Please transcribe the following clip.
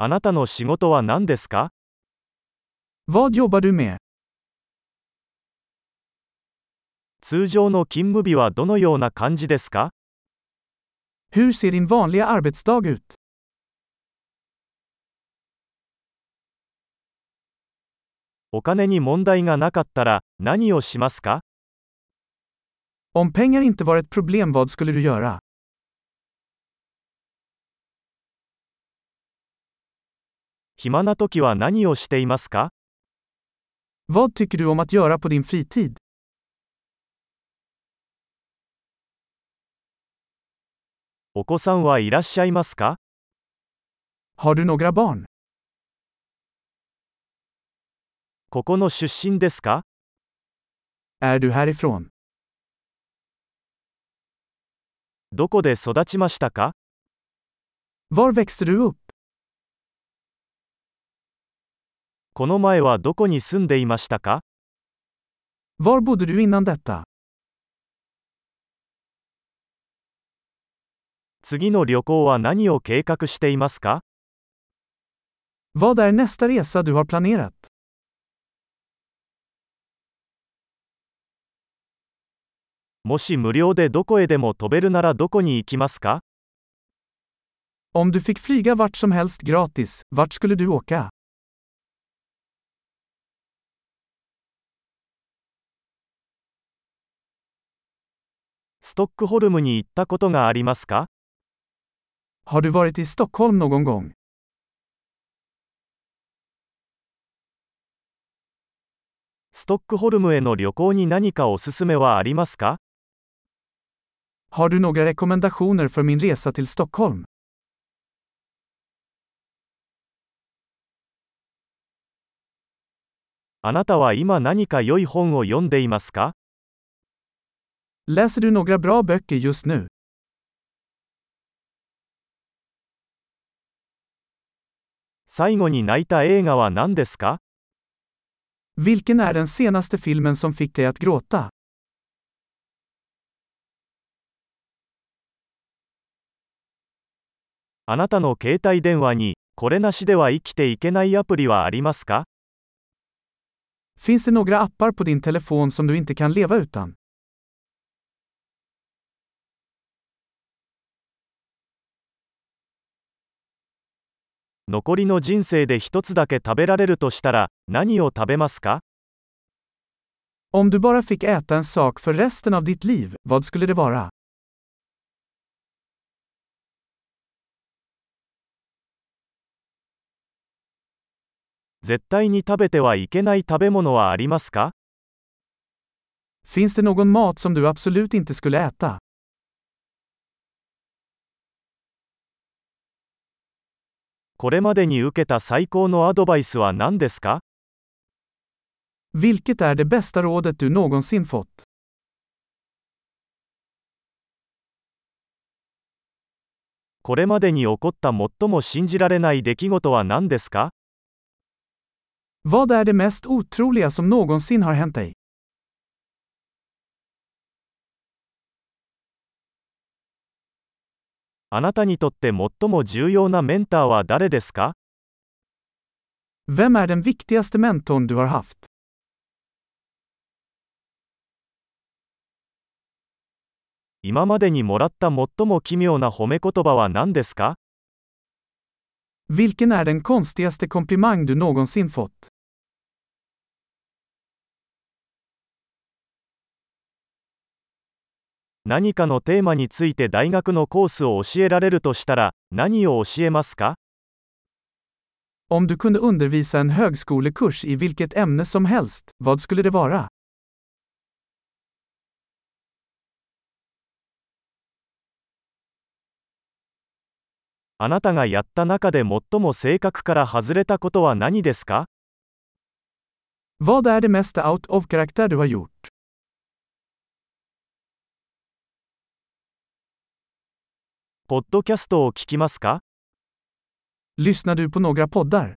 あなたの仕事は何ですか Vad jobbar du med? 通常の勤務日はどのような感じですか Hur ser din vanliga arbetsdag ut? お金に問題がなかったら何をしますか Om pengar inte var ett problem vad skulle du göra? 暇な時は何をしていますか Vad tycker du om att göra på din fritid? お子さんはいらっしゃいますか Har du några barn? ここの出身ですか Är du härifrån? どこで育ちましたか Var växte du upp? この前はどこに住んでいましたか Var bodde du innan detta? 次の旅行は何を計画していますか Vad är nästa resa du har planerat? もし無料でどこへでも飛べるならどこに行きますか Om du fick flyga vart som helst gratis, vart skulle du åka? トックホルムに行ったことがありますか Har du varit i Stockholm någon gång? ストックホルムへの旅行に何かおすすめはありますか Har du några rekommendationer för min resa till Stockholm? あなたは今何か良い本を読んでいますか Läser du några bra böcker just nu? 最後に泣いた映画は何ですか Vilken är den senaste filmen som fick dig att gråta? あなたの携帯電話に、これなしでは生きていけないアプリはありますか Finns det några appar på din telefon som du inte kan leva utan? 残りの人生で一つだけ食べられるとしたら、何を食べますか Om du bara fick äta en sak för resten av ditt liv, vad skulle det vara? 絶対に食べてはいけない食べ物はありますか Finns det någon mat som du absolut inte skulle äta? これまでに受けた最高のアドバイスは何ですか Vilket är det bästa rådet du någonsin fått? これまでに起こった最も信じられない出来事は何ですか Vad är det mest otroliga som någonsin har hänt dig? あなたにとって最も重要なメンターは誰ですか Vem är den viktigaste mentorn du har haft? 今までにもらった最も奇妙な褒め言葉は何ですか Vilken är den konstigaste komplimang du någonsin fått? 何かのテーマについて大学のコースを教えられるとしたら、何を教えますか Om du kunde undervisa en högskolekurs i vilket ämne som helst, vad skulle det vara? あなたがやった中で最も性格から外れたことは何ですか Vad är det mesta out of karaktär du har gjort? ポッドキャストを聞きますか Lyssnar du på några poddar?